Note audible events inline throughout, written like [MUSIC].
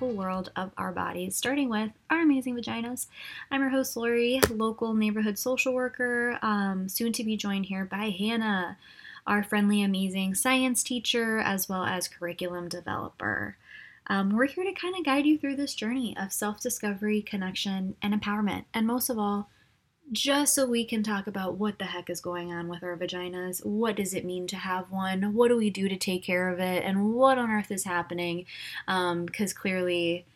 wonderful world of our bodies, starting with our amazing vaginas. I'm your host, Lori, local neighborhood social worker, um, soon to be joined here by Hannah, our friendly, amazing science teacher, as well as curriculum developer. Um, we're here to kind of guide you through this journey of self discovery, connection, and empowerment. And most of all, just so we can talk about what the heck is going on with our vaginas. What does it mean to have one? What do we do to take care of it? And what on earth is happening? Because um, clearly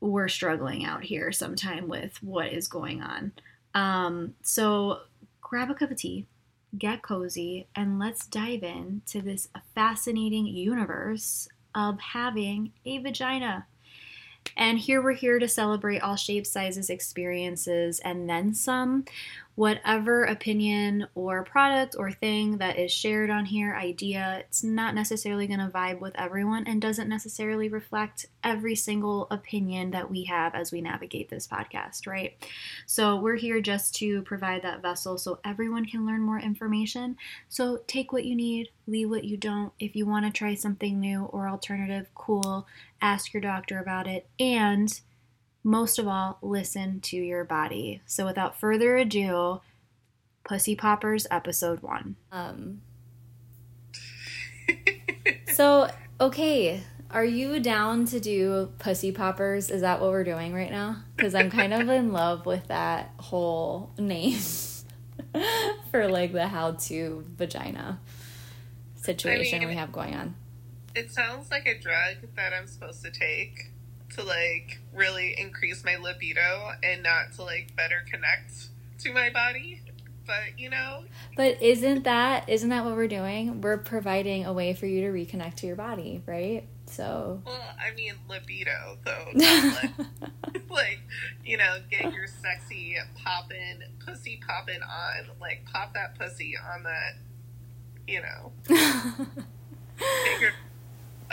we're struggling out here sometime with what is going on. Um, so grab a cup of tea, get cozy, and let's dive in to this fascinating universe of having a vagina. And here we're here to celebrate all shapes, sizes, experiences, and then some whatever opinion or product or thing that is shared on here, idea, it's not necessarily going to vibe with everyone and doesn't necessarily reflect every single opinion that we have as we navigate this podcast, right? So we're here just to provide that vessel so everyone can learn more information. So take what you need, leave what you don't. If you want to try something new or alternative, cool, ask your doctor about it. And most of all, listen to your body. So without further ado, Pussy Poppers episode one. Um, [LAUGHS] so, okay, are you down to do Pussy Poppers? Is that what we're doing right now? Because I'm kind of in love with that whole name [LAUGHS] for like the how to vagina situation I mean, we have going on. It sounds like a drug that I'm supposed to take to like really increase my libido and not to like better connect to my body. But you know. But isn't that isn't that what we're doing? We're providing a way for you to reconnect to your body right? So. Well i mean libido though. [LAUGHS] Like, like you know get your sexy popping pussy popping on like pop that pussy on that you know [LAUGHS]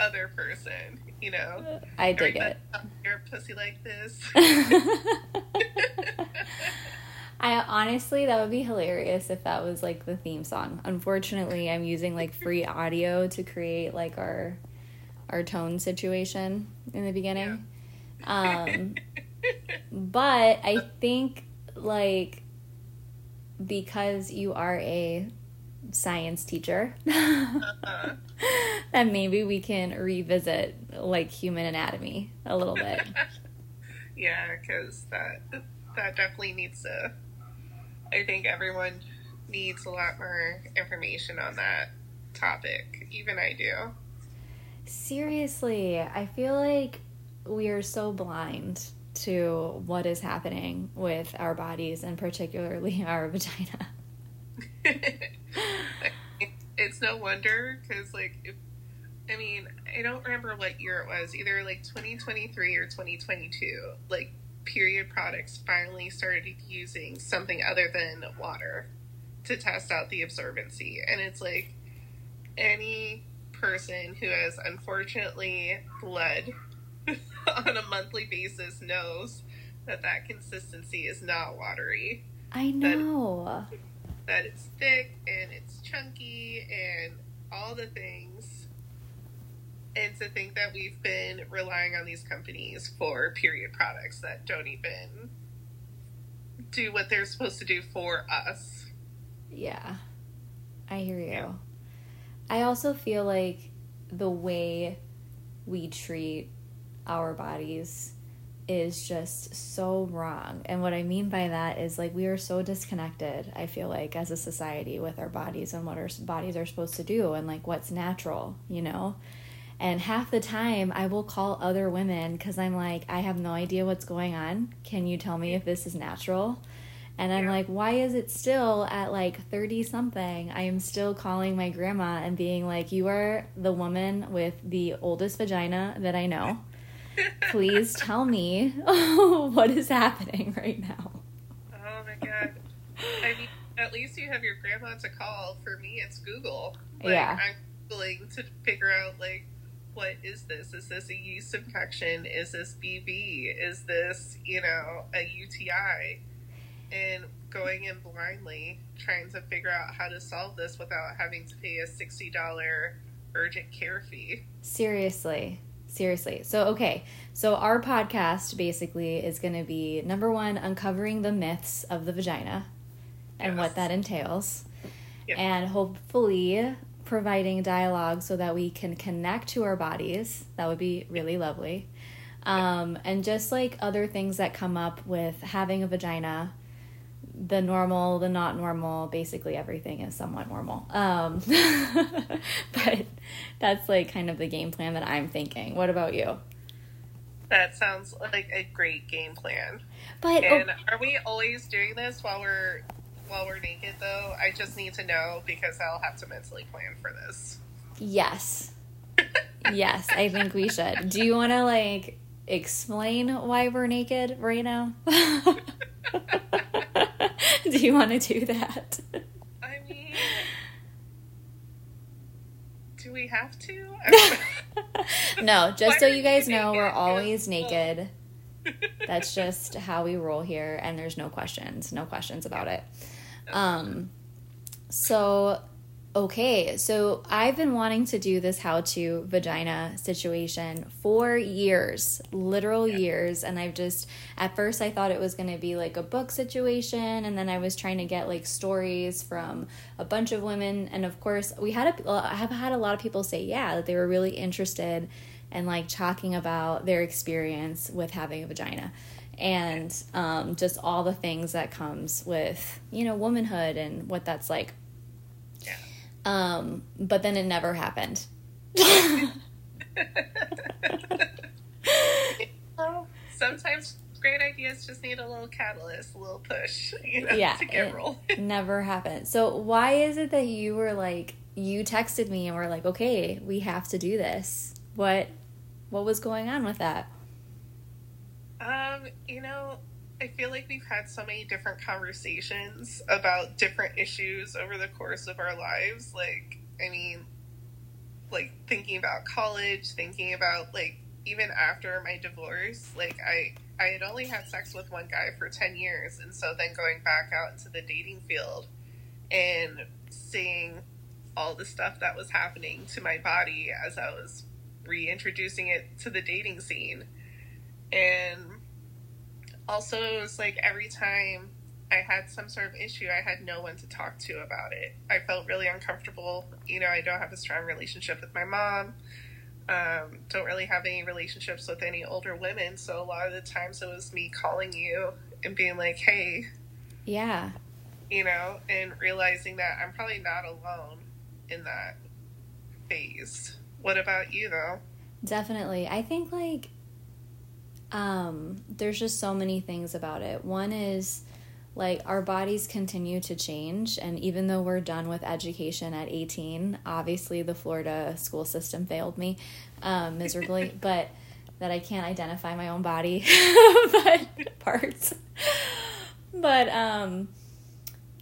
other person you know. I dig it. Your pussy like this. [LAUGHS] [LAUGHS] I honestly, that would be hilarious if that was like the theme song. Unfortunately, I'm using like free audio to create like our our tone situation in the beginning. Yeah. Um, [LAUGHS] but I think like because you are a science teacher uh-huh. [LAUGHS] and maybe we can revisit like human anatomy a little bit. [LAUGHS] Yeah because that that definitely needs to i think everyone needs a lot more information on that topic. Even i do. Seriously i feel like we are so blind to what is happening with our bodies and particularly [LAUGHS] our vagina it's no wonder because, like, if I mean, I don't remember what year it was, either like 2023 or 2022. Like, period products finally started using something other than water to test out the absorbency. And it's like any person who has unfortunately bled [LAUGHS] on a monthly basis knows that that consistency is not watery. I know. That that it's thick and it's chunky and all the things. And to think that we've been relying on these companies for period products that don't even do what they're supposed to do for us. Yeah. I hear you. Yeah. I also feel like the way we treat our bodies is just so wrong. And what I mean by that is like we are so disconnected, I feel like, as a society with our bodies and what our bodies are supposed to do and like what's natural, you know? And half the time I will call other women because I'm like, I have no idea what's going on. Can you tell me if this is natural? And I'm yeah. like, why is it still at like 30 something? I am still calling my grandma and being like, you are the woman with the oldest vagina that I know please tell me [LAUGHS] what is happening right now. Oh my god. I mean, at least you have your grandma to call. For me, it's Google. Like, yeah. I'm Googling to figure out, like, what is this? Is this a yeast infection? Is this BV? Is this, you know, a UTI? And going in blindly, trying to figure out how to solve this without having to pay a $60 urgent care fee. Seriously. Seriously. So, okay. So, our podcast basically is going to be number one, uncovering the myths of the vagina and Yes. what that entails. Yep. And hopefully providing dialogue so that we can connect to our bodies. That would be really lovely. Um, and just like other things that come up with having a vagina, the normal, the not normal, basically everything is somewhat normal. Um, [LAUGHS] but that's like kind of the game plan that I'm thinking. What about you? That sounds like a great game plan. But oh, And are we always doing this while we're while we're naked though? I just need to know because I'll have to mentally plan for this. yes, [LAUGHS] yes, I think we should. Do you want to like explain why we're naked right now? [LAUGHS] do you want to do that? I mean, do we have to? [LAUGHS] [LAUGHS] no, just Why so you guys know, we're always Well- naked. That's just how we roll here, and there's no questions, no questions about it. Um, so okay, so I've been wanting to do this how to vagina situation for years, literal years, and I've just at first I thought it was going to be like a book situation, and then I was trying to get like stories from a bunch of women, and of course we had a I have had a lot of people say yeah that they were really interested and like talking about their experience with having a vagina. And um, just all the things that comes with you know womanhood and what that's like. Um, but then it never happened. [LAUGHS] Sometimes great ideas just need a little catalyst, a little push, you know, Yeah, to get rolling. [LAUGHS] never happened. So why is it that you were like you texted me and were like okay we have to do this. What what was going on with that? Um, you know, I feel like we've had so many different conversations about different issues over the course of our lives. Like, I mean, like thinking about college, thinking about like even after my divorce, like I I had only had sex with one guy for 10 years and so then going back out into the dating field and seeing all the stuff that was happening to my body as I was reintroducing it to the dating scene and also it was like every time I had some sort of issue, I had no one to talk to about it. I felt really uncomfortable. You know, I don't have a strong relationship with my mom. Um, don't really have any relationships with any older women. So a lot of the times it was me calling you and being like, hey, yeah you know, and realizing that I'm probably not alone in that phase. What about you, though? Definitely. I think like um there's just so many things about it. One is like our bodies continue to change and even though we're done with education at 18, obviously the Florida school system failed me um miserably, [LAUGHS] but that I can't identify my own body [LAUGHS] but parts. But um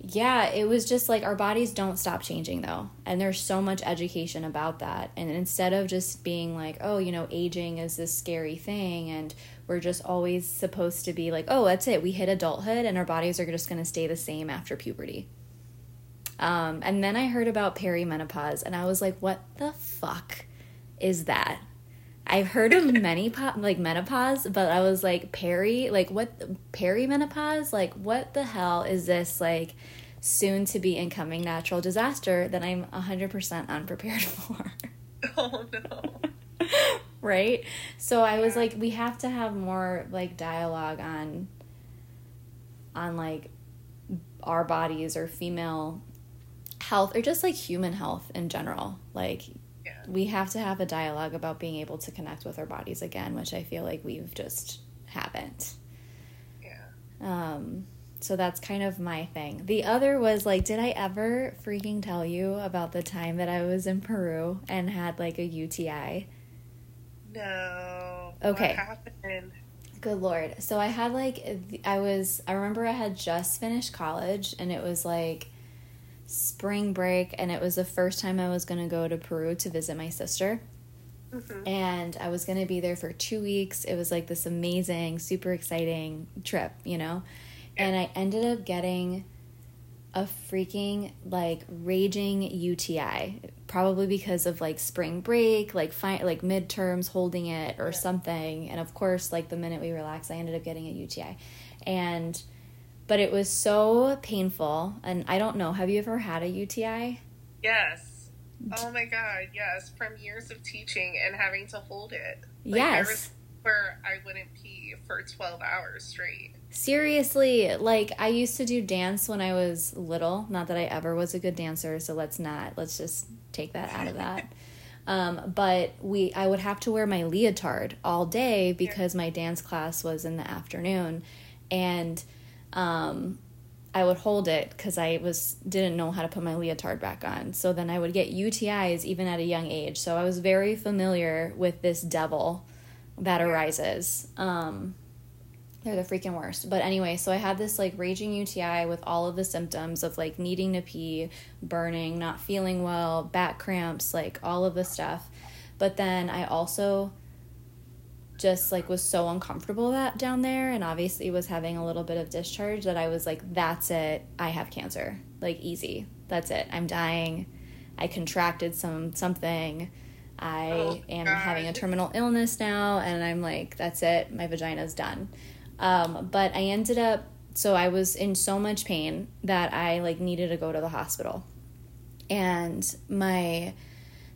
yeah, it was just like our bodies don't stop changing though. And there's so much education about that. And instead of just being like, oh, you know, aging is this scary thing and we're just always supposed to be like, oh, that's it. We hit adulthood and our bodies are just going to stay the same after puberty. Um, and then I heard about perimenopause and I was like, what the fuck is that? I've heard of many po- like menopause, but I was like peri, like what perimenopause? Like what the hell is this like soon to be incoming natural disaster that I'm 100% unprepared [LAUGHS] for? Oh, no. right? So I was like we have to have more like dialogue on on like our bodies or female health or just like human health in general. Like Yeah. we have to have a dialogue about being able to connect with our bodies again, which I feel like we've just haven't. Yeah. Um, so that's kind of my thing. The other was like, did I ever freaking tell you about the time that I was in Peru and had like a UTI? No. Okay. What happened? Good lord. So I had like I was I remember I had just finished college and it was like spring break and it was the first time I was going to go to Peru to visit my sister. Mhm. And I was going to be there for 2 weeks. It was like this amazing, super exciting trip, you know. And I ended up getting a freaking like raging UTI, probably because of like spring break, like fi- like midterms holding it or yeah. something. And of course, like the minute we relaxed, I ended up getting a UTI. And but it was so painful and I don't know, have you ever had a UTI? Yes. Oh my god, yes, from years of teaching and having to hold it. Like, yes. where I wouldn't pee for 12 hours straight. Seriously, like I used to do dance when I was little. Not that I ever was a good dancer, so let's not. Let's just take that out of that. [LAUGHS] Um, but we, I would have to wear my leotard all day because my dance class was in the afternoon, and um, I would hold it because I was didn't know how to put my leotard back on. So then I would get UTIs even at a young age. So I was very familiar with this devil that arises. Um, they're the freaking worst. But anyway, so I had this like raging UTI with all of the symptoms of like needing to pee, burning, not feeling well, back cramps, like all of the stuff. But then I also just like was so uncomfortable that down there and obviously was having a little bit of discharge that I was like that's it. I have cancer. Like easy. That's it. I'm dying. I contracted some something. I oh, am God. having a terminal illness now and I'm like that's it. My vagina's done. Um, but I ended up, so I was in so much pain that I like needed to go to the hospital. And my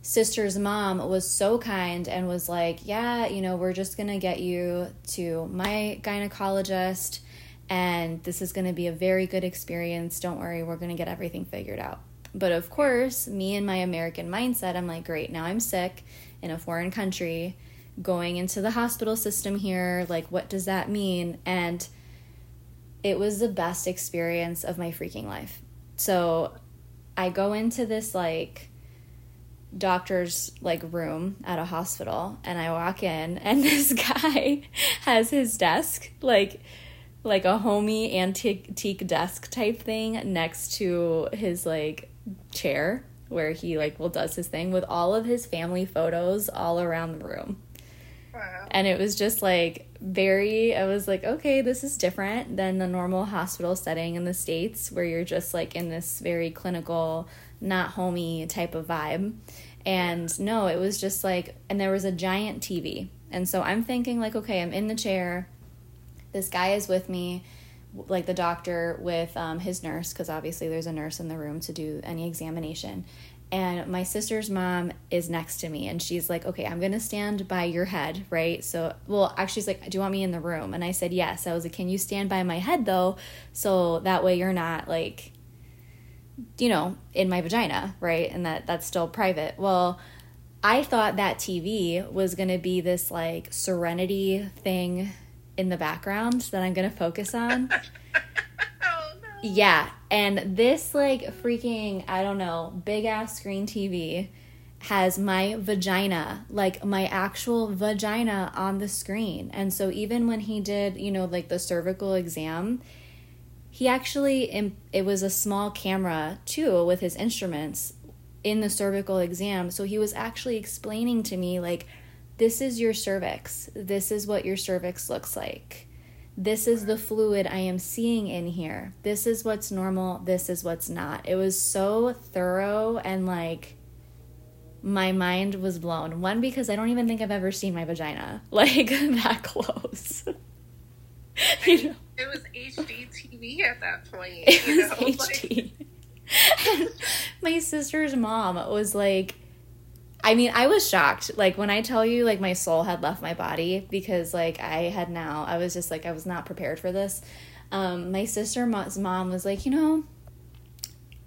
sister's mom was so kind and was like, Yeah, you know, we're just gonna get you to my gynecologist, and this is gonna be a very good experience. Don't worry, we're gonna get everything figured out. But of course, me and my American mindset, I'm like, Great, now I'm sick in a foreign country going into the hospital system here. Like, what does that mean? And it was the best experience of my freaking life. So I go into this, like, doctor's like room at a hospital and I walk in [LAUGHS] and this guy has his desk like like a homey antique desk type thing next to his like chair where he like will does his thing with all of his family photos all around the room. And it was just like very, I was like, okay, this is different than the normal hospital setting in the States where you're just like in this very clinical, not homey type of vibe. And no, it was just like, and there was a giant TV. And so I'm thinking, like, okay, I'm in the chair. This guy is with me, like the doctor with um, his nurse, because obviously there's a nurse in the room to do any examination and my sister's mom is next to me and she's like okay i'm gonna stand by your head right so well actually she's like do you want me in the room and i said yes i was like can you stand by my head though so that way you're not like you know in my vagina right? And that that's still private. Well i thought that tv was gonna be this like serenity thing in the background that i'm gonna focus on. [LAUGHS] Oh, yeah, and this like freaking I don't know, big ass screen TV has my vagina, like my actual vagina on the screen. And so even when he did, you know, like the cervical exam, he actually it was a small camera too with his instruments in the cervical exam. So he was actually explaining to me like this is your cervix. This is what your cervix looks like this is the fluid I am seeing in here. This is what's normal. This is what's not. It was so thorough and like my mind was blown. One, because I don't even think I've ever seen my vagina [LAUGHS] like [LAUGHS] that close. [LAUGHS] you know? It was HD TV at that point. It was know? HD. Like... [LAUGHS] my sister's mom was like, I mean, I was shocked. Like when I tell you like my soul had left my body because like I had now I was just like I was not prepared for this. Um my sister's mom was like, "You know,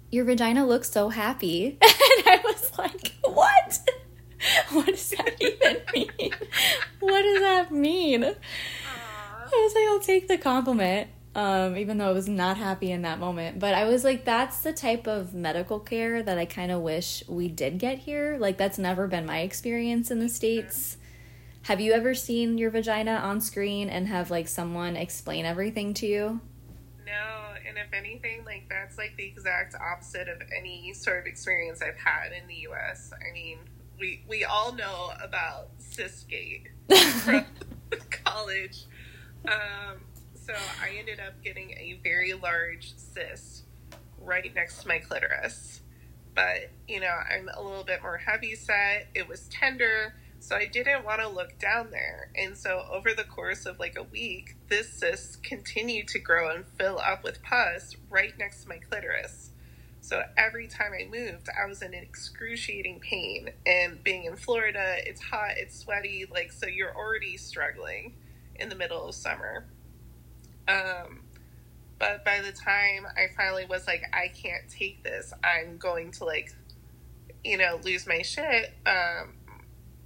your vagina looks so happy." [LAUGHS] and I was like, "What? [LAUGHS] what does that even mean? what does that mean?" I was like, "I'll take the compliment." um, even though I was not happy in that moment. But I was like, that's the type of medical care that I kind of wish we did get here. Like, that's never been my experience in the States. Have you ever seen your vagina on screen and have like someone explain everything to you? No, and if anything, like that's like the exact opposite of any sort of experience I've had in the US. I mean, we we all know about Cysgate [LAUGHS] from [LAUGHS] college. Um, so I ended up getting a very large cyst right next to my clitoris. But, you know, I'm a little bit more heavy set. It was tender, so I didn't want to look down there. And so over the course of like a week, this cyst continued to grow and fill up with pus right next to my clitoris. So every time I moved, I was in excruciating pain. And being in Florida, it's hot, it's sweaty, like, so you're already struggling in the middle of summer. Um, but by the time I finally was like, I can't take this, I'm going to, like, you know, lose my shit. Um,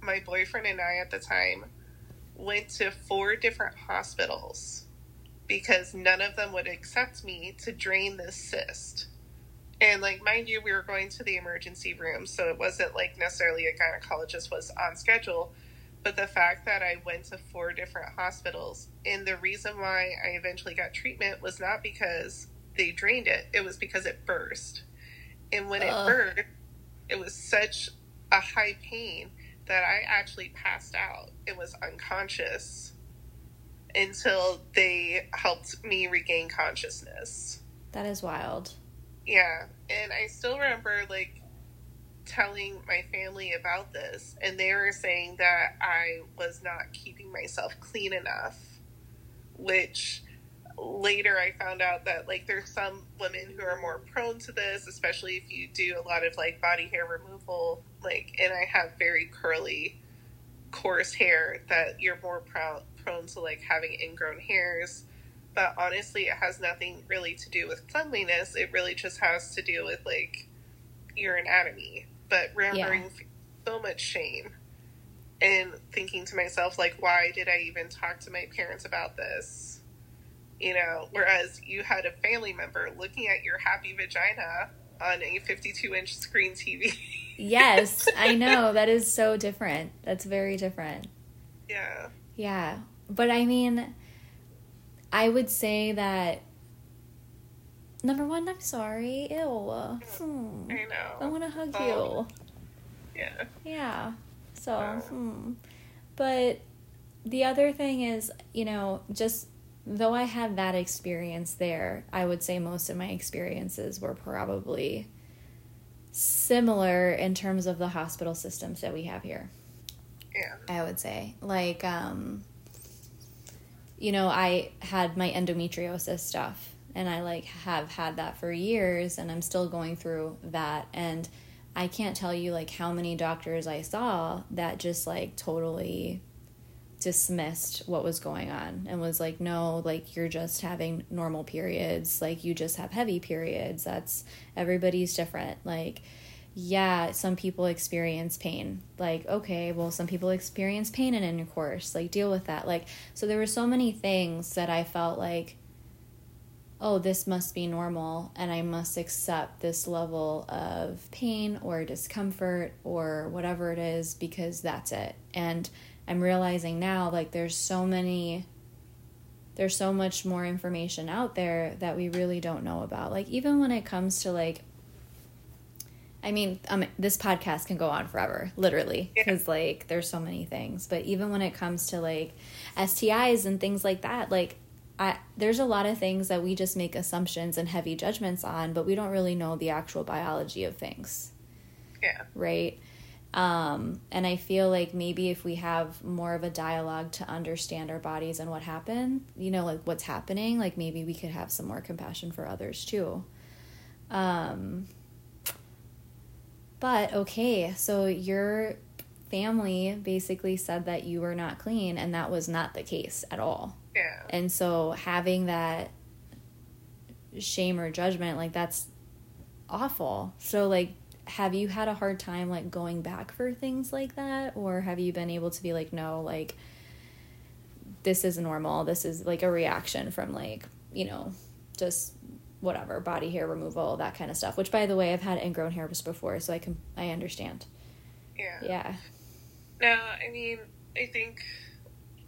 my boyfriend and I at the time went to four different hospitals because none of them would accept me to drain this cyst. And like mind you, we were going to the emergency room, so it wasn't like necessarily a gynecologist was on schedule. But the fact that I went to four different hospitals, and the reason why I eventually got treatment was not because they drained it, it was because it burst. And when it burst, it was such a high pain that I actually passed out and was unconscious until they helped me regain consciousness. That is wild. Yeah, and I still remember like telling my family about this, and they were saying that I was not keeping myself clean enough, which later I found out that like there's some women who are more prone to this, especially if you do a lot of like body hair removal, like and I have very curly coarse hair that you're more prone prone to like having ingrown hairs. But honestly it has nothing really to do with cleanliness. It really just has to do with like your anatomy but remembering Yeah. so much shame and thinking to myself like why did i even talk to my parents about this you know whereas you had a family member looking at your happy vagina on a 52 inch screen tv Yes, [LAUGHS] I know. That is so different. That's very different. yeah Yeah. But I mean, I would say that number one, I'm sorry. Ew. Hmm. i know I want to hug Oh. you. yeah Yeah. So, Wow. hmm. But the other thing is, you know, just though I had that experience there, I would say most of my experiences were probably similar in terms of the hospital systems that we have here. yeah I would say. Like, um, you know, I had my endometriosis stuff, and I like have had that for years, and I'm still going through that. And I can't tell you like how many doctors I saw that just like totally dismissed what was going on and was like, no, like you're just having normal periods, like you just have heavy periods. That's everybody's different. Like, yeah, some people experience pain. Like, okay, well, some people experience pain in intercourse. Like, deal with that. Like, so there were so many things that I felt like, oh, this must be normal, and I must accept this level of pain or discomfort or whatever it is because that's it. And I'm realizing now, like, there's so many there's so much more information out there that we really don't know about. Like even when it comes to like I mean, um, this podcast can go on forever, literally, because like there's so many things. But even when it comes to like STIs and things like that, like I there's a lot of things that we just make assumptions and heavy judgments on, but we don't really know the actual biology of things yeah right? Um, and I feel like maybe if we have more of a dialogue to understand our bodies and what happened, you know, like what's happening, like maybe we could have some more compassion for others too. Um, but okay, so your family basically said that you were not clean, and that was not the case at all. Yeah And so having that shame or judgment, like that's awful. So like have you had a hard time like going back for things like that or have you been able to be like no, like this is normal. This is like a reaction from like, you know, just whatever, body hair removal, that kind of stuff. Which by the way, I've had ingrown hairs before, so I can I understand. yeah Yeah. No, I mean, I think,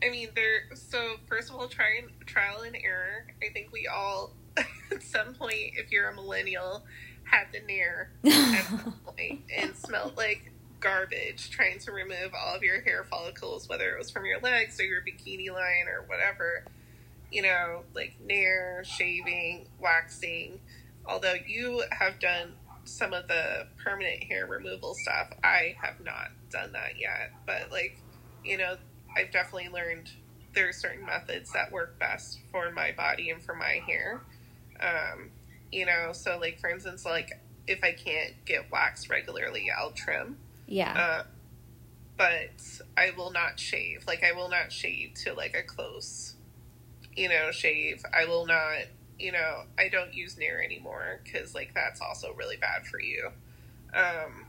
I mean, there. So first of all, try and trial and error. I think we all, [LAUGHS] at some point, if you're a millennial, had the nair at [LAUGHS] some point and smelled like garbage trying to remove all of your hair follicles, whether it was from your legs or your bikini line or whatever. You know, like nair, shaving, waxing. although you have done some of the permanent hair removal stuff, I have not done that yet. But like, you know, I've definitely learned there are certain methods that work best for my body and for my hair. Um, you know, so like for instance, like if I can't get waxed regularly, I'll trim. Yeah. Uh, but I will not shave. Like I will not shave to like a close, you know, shave. I will not, you know, I don't use Nair anymore because like that's also really bad for you. Um,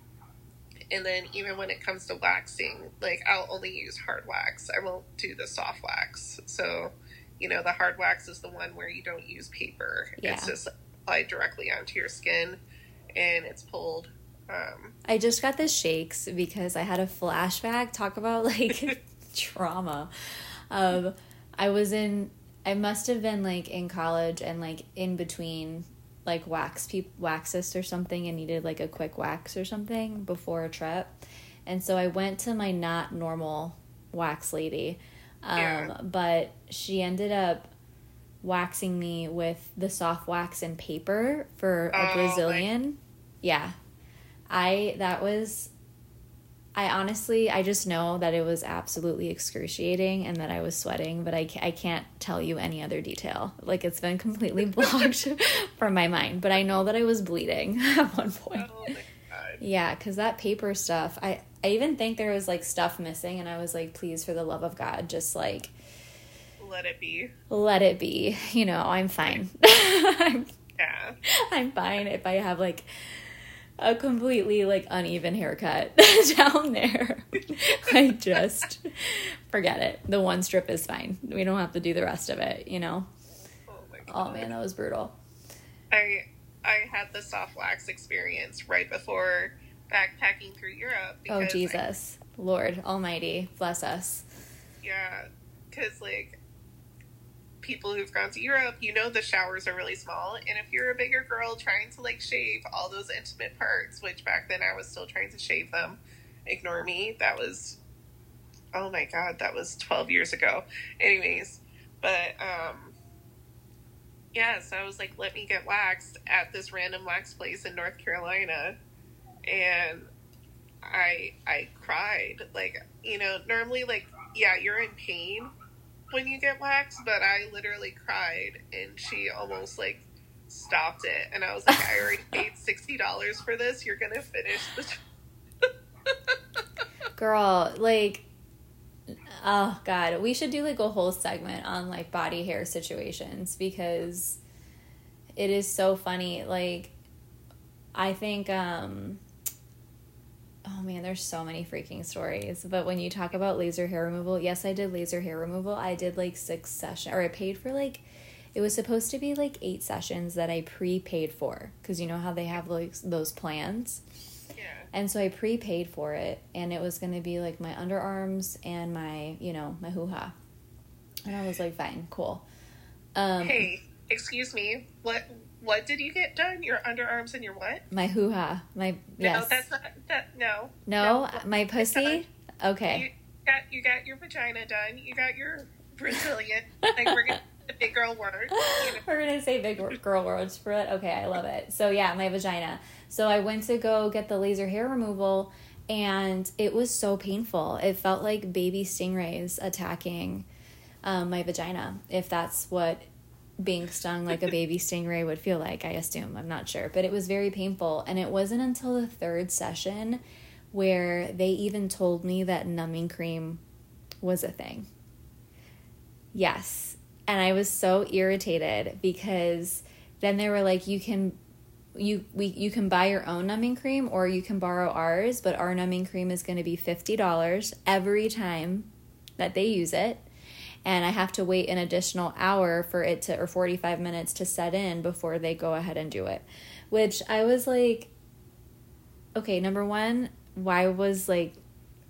and then even when it comes to waxing, like I'll only use hard wax. I won't do the soft wax. So, you know, the hard wax is the one where you don't use paper. Yeah. It's just applied directly onto your skin and it's pulled. Um, I just got the shakes because I had a flashback. Talk about [LAUGHS] like [LAUGHS] trauma. Um, I was in. I must have been like in college and like in between like wax pe- waxist or something and needed like a quick wax or something before a trip. And so I went to my not normal wax lady. Um, Yeah. but she ended up waxing me with the soft wax and paper for a Oh, Brazilian. Yeah. I that was I honestly I just know that it was absolutely excruciating and that I was sweating, but I, I can't tell you any other detail. Like it's been completely [LAUGHS] blocked from my mind, but I know that I was bleeding [LAUGHS] at one point. oh my god. Yeah, cuz that paper stuff, I I even think there was like stuff missing and I was like please for the love of god just like Let it be. let it be. You know, I'm fine. [LAUGHS] I'm Yeah. I'm fine if I have like a completely like uneven haircut [LAUGHS] down there. I just forget it. The one strip is fine. We don't have to do the rest of it, you know. Oh, oh my god. Oh man, that was brutal. I I had the soft wax experience right before backpacking through Europe. Oh because I- Jesus. Lord Almighty, bless us. yeah, because like people who've gone to Europe, you know the showers are really small, and if you're a bigger girl trying to like shave all those intimate parts, which back then I was still trying to shave them, ignore me. That was oh my god, that was twelve years ago. Anyways, but um. Yeah, so I was like, let me get waxed at this random wax place in North Carolina. And I I cried. Like, you know, normally like yeah, you're in pain when you get waxed, but I literally cried and she almost like stopped it. And I was like, I already paid [LAUGHS] sixty dollars for this, you're gonna finish the [LAUGHS] Girl, like oh god, we should do like a whole segment on like body hair situations because it is so funny. Like I think um oh man, there's so many freaking stories. But when you talk about laser hair removal, yes, I did laser hair removal. I did like six sessions, or I paid for like, it was supposed to be like eight sessions that I prepaid for. Because you know how they have like those plans? Yeah. And so I prepaid for it, and it was to be like my underarms and my, you know, my hoo ha. And I was like, fine, cool. Um, Hey, excuse me, what what did you get done? Your underarms and your what? My hoo ha. My, yes. No, that's not that no. no, no. my pussy? Okay. You got you got your vagina done. You got your Brazilian. like we're gonna [LAUGHS] big girl word. You know? We're gonna say big girl words for it. Okay, I love it. So yeah, my vagina. So I went to go get the laser hair removal, and it was so painful. It felt like baby stingrays attacking um, my vagina. If that's what being stung like a baby stingray would feel like, I assume. I'm not sure, but it was very painful. And it wasn't until the third session where they even told me that numbing cream was a thing. Yes. And I was so irritated because then they were like, you can you we you can buy your own numbing cream or you can borrow ours, but our numbing cream is going to be $50 every time that they use it. And I have to wait an additional hour for it to or 45 minutes to set in before they go ahead and do it. Which I was like okay, number 1, why was like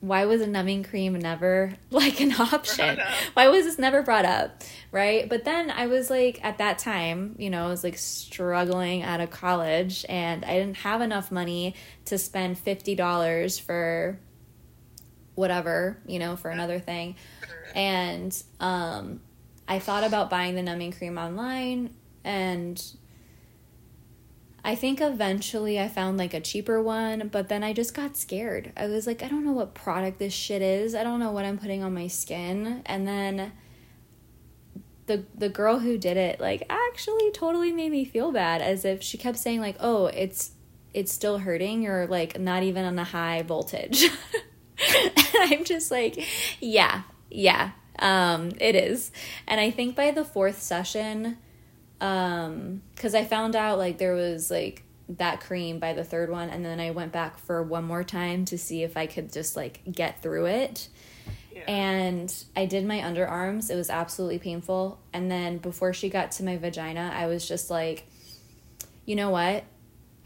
why was a numbing cream never [LAUGHS] like an option? Why was this never brought up? Right? But then I was like at that time, you know, I was like struggling out of college and I didn't have enough money to spend $50 for whatever, you know, for another thing. And um I thought about buying the numbing cream online and I think eventually I found like a cheaper one, but then I just got scared. I was like, I don't know what product this shit is. I don't know what I'm putting on my skin. And then the the girl who did it like actually totally made me feel bad as if she kept saying like, "Oh, it's it's still hurting. You're like not even on a high voltage." [LAUGHS] [LAUGHS] I'm just like, "Yeah, yeah, um, it is." And I think by the fourth session, um, because I found out like there was like that cream by the third one, and then I went back for one more time to see if I could just like get through it. And I did my underarms. It was absolutely painful. And then before she got to my vagina, I was just like, you know what?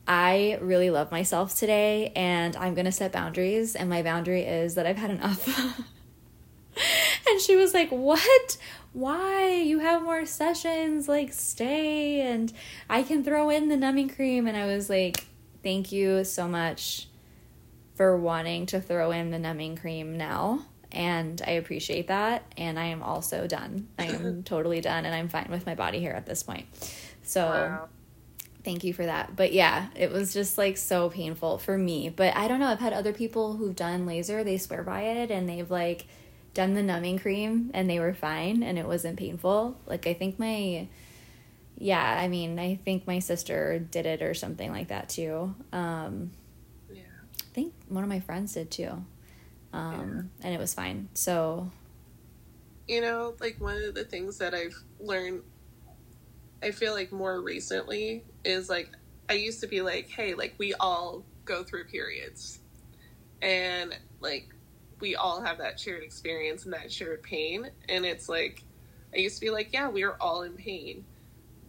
I really love myself today and I'm going to set boundaries. And my boundary is that I've had enough. [LAUGHS] and she was like, What? Why? You have more sessions. Like, stay. And I can throw in the numbing cream. And I was like, Thank you so much for wanting to throw in the numbing cream now and I appreciate that. And I am also done. I am [LAUGHS] totally done, and I'm fine with my body hair at this point. So. Wow. Thank you for that. But yeah, it was just like so painful for me. But I don't know. I've had other people who've done laser, they swear by it, and they've like done the numbing cream and they were fine and it wasn't painful. Like, I think my, yeah, I mean, I think my sister did it or something like that too. Um, yeah. I think one of my friends did too um, yeah. and it was fine. So, you know, like one of the things that I've learned, I feel like more recently is like I used to be like, hey, like we all go through periods, and like we all have that shared experience and that shared pain, and it's like I used to be like, yeah, we are all in pain.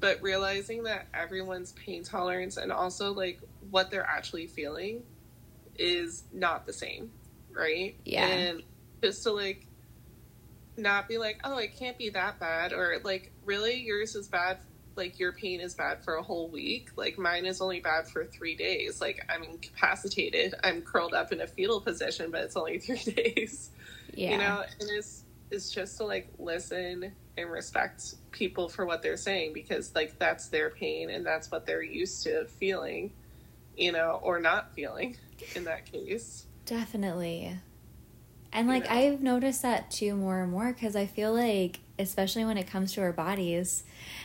But realizing that everyone's pain tolerance and also like what they're actually feeling is not the same right? Yeah. And just to like not be like, oh, it can't be that bad, or like, really, yours is bad. Like your pain is bad for a whole week. Like mine is only bad for three days. Like I'm incapacitated. I'm curled up in a fetal position, but it's only [LAUGHS] three days. Yeah. You know, and it's it's just to like listen and respect people for what they're saying because like that's their pain and that's what they're used to feeling, you know, or not feeling in that case. Definitely. And like yeah. I've noticed that too more and more because I feel like, especially when it comes to our bodies,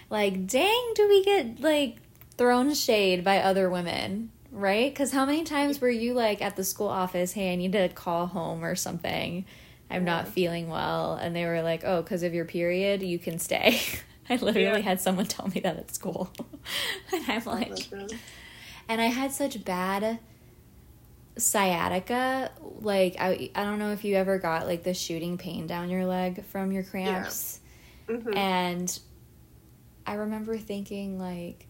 like, dang, do we get like thrown shade by other women, right? Because how many times were you like at the school office, hey, I need to call home or something? I'm yeah. not feeling well. And they were like, oh, because of your period, you can stay. [LAUGHS] I literally yeah. had someone tell me that at school. [LAUGHS] and I'm oh like, and I had such bad sciatica like I, I don't know if you ever got like the shooting pain down your leg from your cramps. Mm-hmm. and i remember thinking like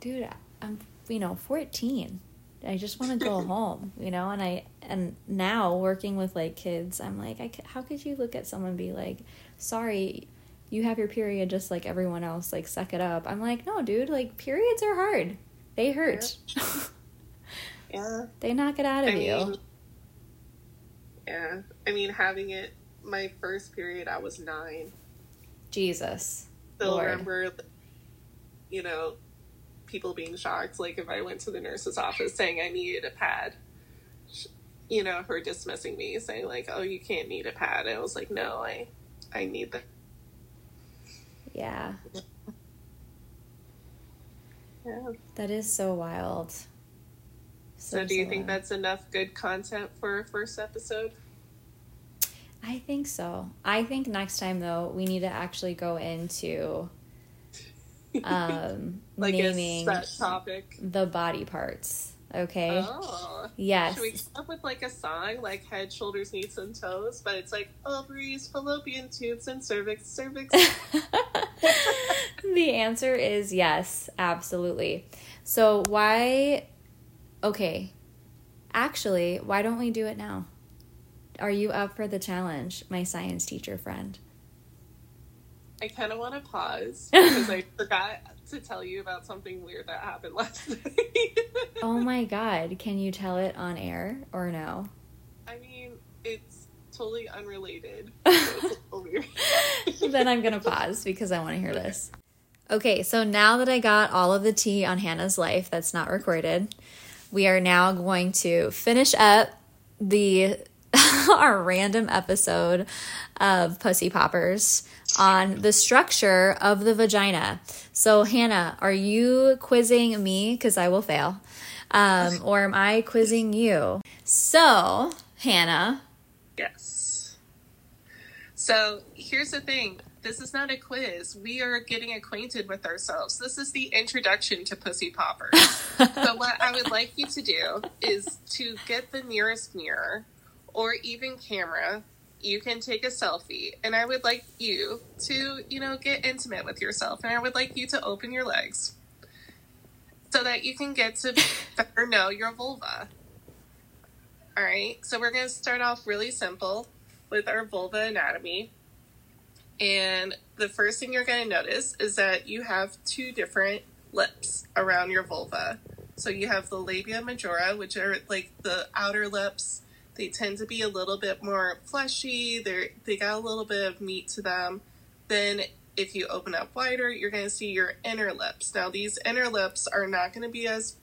dude i'm you know 14 i just want to go [LAUGHS] home you know and i and now working with like kids i'm like I, how could you look at someone and be like sorry you have your period just like everyone else like suck it up i'm like no dude like periods are hard they hurt yeah. Yeah. [LAUGHS] They knock it out of I you. Mean, yeah. I mean, having it, my first period, I was nine. Jesus. Still Lord. remember, you know, people being shocked. Like, if I went to the nurse's office saying I needed a pad, you know, her dismissing me, saying, like, oh, you can't need a pad. I was like, no, I, I need that. Yeah. Yeah. That is so wild. So, do you think that's enough good content for a first episode? I think so. I think next time though, we need to actually go into [LAUGHS] um like naming topic the body parts. Okay. Oh. Yes. Should we come up with like a song like head, shoulders, knees, and toes? But it's like ovaries, fallopian tubes, and cervix, cervix. [LAUGHS] the answer is yes, absolutely. So why Okay. Actually, why don't we do it now? Are you up for the challenge, my science teacher friend? I kind of want to pause [LAUGHS] because I forgot to tell you about something weird that happened [LAUGHS] last night. oh my god, can you tell it on air or no? I mean, it's totally unrelated. [LAUGHS] So then I'm going to pause because I want to hear this. Okay, so now that I got all of the tea on Hannah's life that's not recorded, we are now going to finish up the [LAUGHS] our random episode of Pussy Poppers on the structure of the vagina. So, Hannah, are you quizzing me? Because I will fail. Um, [LAUGHS] or am I quizzing you? So, Hannah. Yes. So, here's the thing this is not a quiz. We are getting acquainted with ourselves. This is the introduction to Pussy Poppers. [LAUGHS] so, what I would like you to do is to get the nearest mirror or even camera. You can take a selfie, and I would like you to, you know, get intimate with yourself, and I would like you to open your legs so that you can get to [LAUGHS] better know your vulva. All right, so we're going to start off really simple with our vulva anatomy. And the first thing you're going to notice is that you have two different lips around your vulva. So you have the labia majora, which are like the outer lips. They tend to be a little bit more fleshy. They they got a little bit of meat to them. Then if you open up wider, you're going to see your inner lips. Now these inner lips are not going to be as,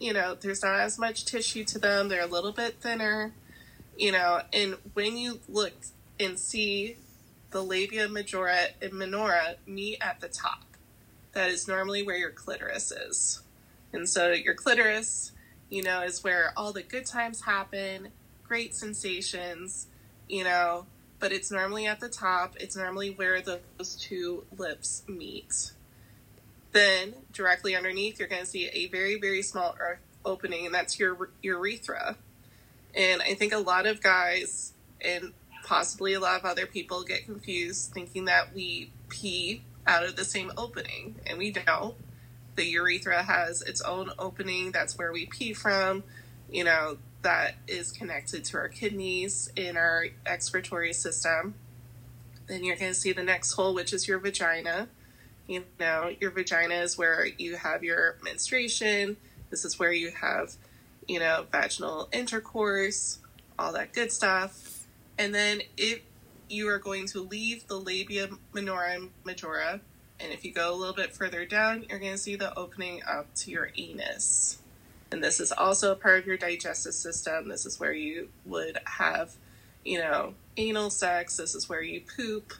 you know, there's not as much tissue to them. They're a little bit thinner, you know, and when you look and see the labia majora and minora meet at the top. That is normally where your clitoris is. And so your clitoris, you know, is where all the good times happen, great sensations, you know, but it's normally at the top. It's normally where those two lips meet. Then, directly underneath, you're going to see a very, very small opening, and that's your urethra. And I think a lot of guys, and possibly a lot of other people get confused thinking that we pee out of the same opening, and we don't. The urethra has its own opening, that's where we pee from. You know, that is connected to our kidneys in our excretory system. Then you're going to see the next hole, which is your vagina. You know, your vagina is where you have your menstruation. This is where you have, you know, vaginal intercourse, all that good stuff. And then if you are going to leave the labia minora majora, and if you go a little bit further down, you're going to see the opening up to your anus. And this is also a part of your digestive system. This is where you would have, you know, anal sex. This is where you poop,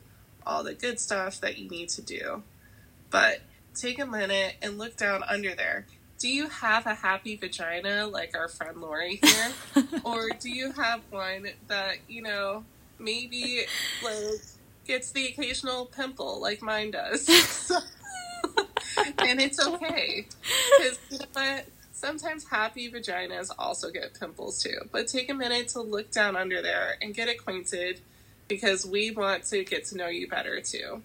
all the good stuff that you need to do. But take a minute and look down under there do you have a happy vagina like our friend Lori here? [LAUGHS] or do you have one that, you know, maybe like gets the occasional pimple like mine does? [LAUGHS] [LAUGHS] and it's okay. Because you know what? Sometimes happy vaginas also get pimples too. But take a minute to look down under there and get acquainted because we want to get to know you better too.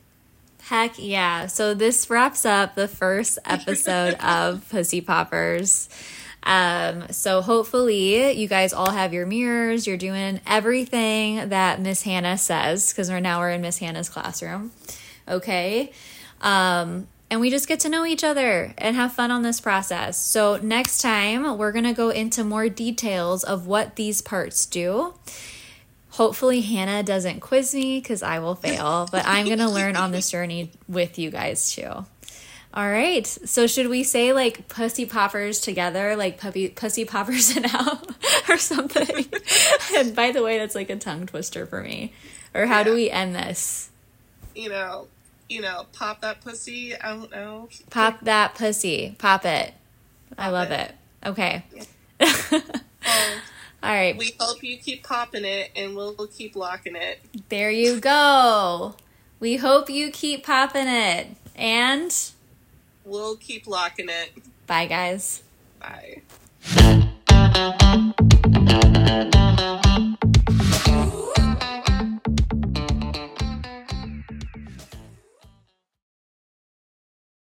Heck yeah. So this wraps up the first episode [LAUGHS] of Pussy Poppers. Um, so hopefully you guys all have your mirrors. You're doing everything that Miss Hannah says because we're now we're in Miss Hannah's classroom. Okay. Um, and we just get to know each other and have fun on this process. So next time we're going to go into more details of what these parts do Hopefully, Hannah doesn't quiz me because I will fail, [LAUGHS] but I'm going to learn on this journey with you guys too. All right. So should we say like pussy poppers together, like puppy pussy poppers [LAUGHS] and out or something? [LAUGHS] and by the way, that's like a tongue twister for me. Or how yeah. do we end this? You know, you know, pop that pussy. I don't know. Pop that pussy. Pop it. Pop I love it. it. Okay. Yeah. um, [LAUGHS] all right. We hope you keep popping it and we'll, we'll keep locking it. There you go. We hope you keep popping it. And we'll keep locking it. Bye, guys. Bye.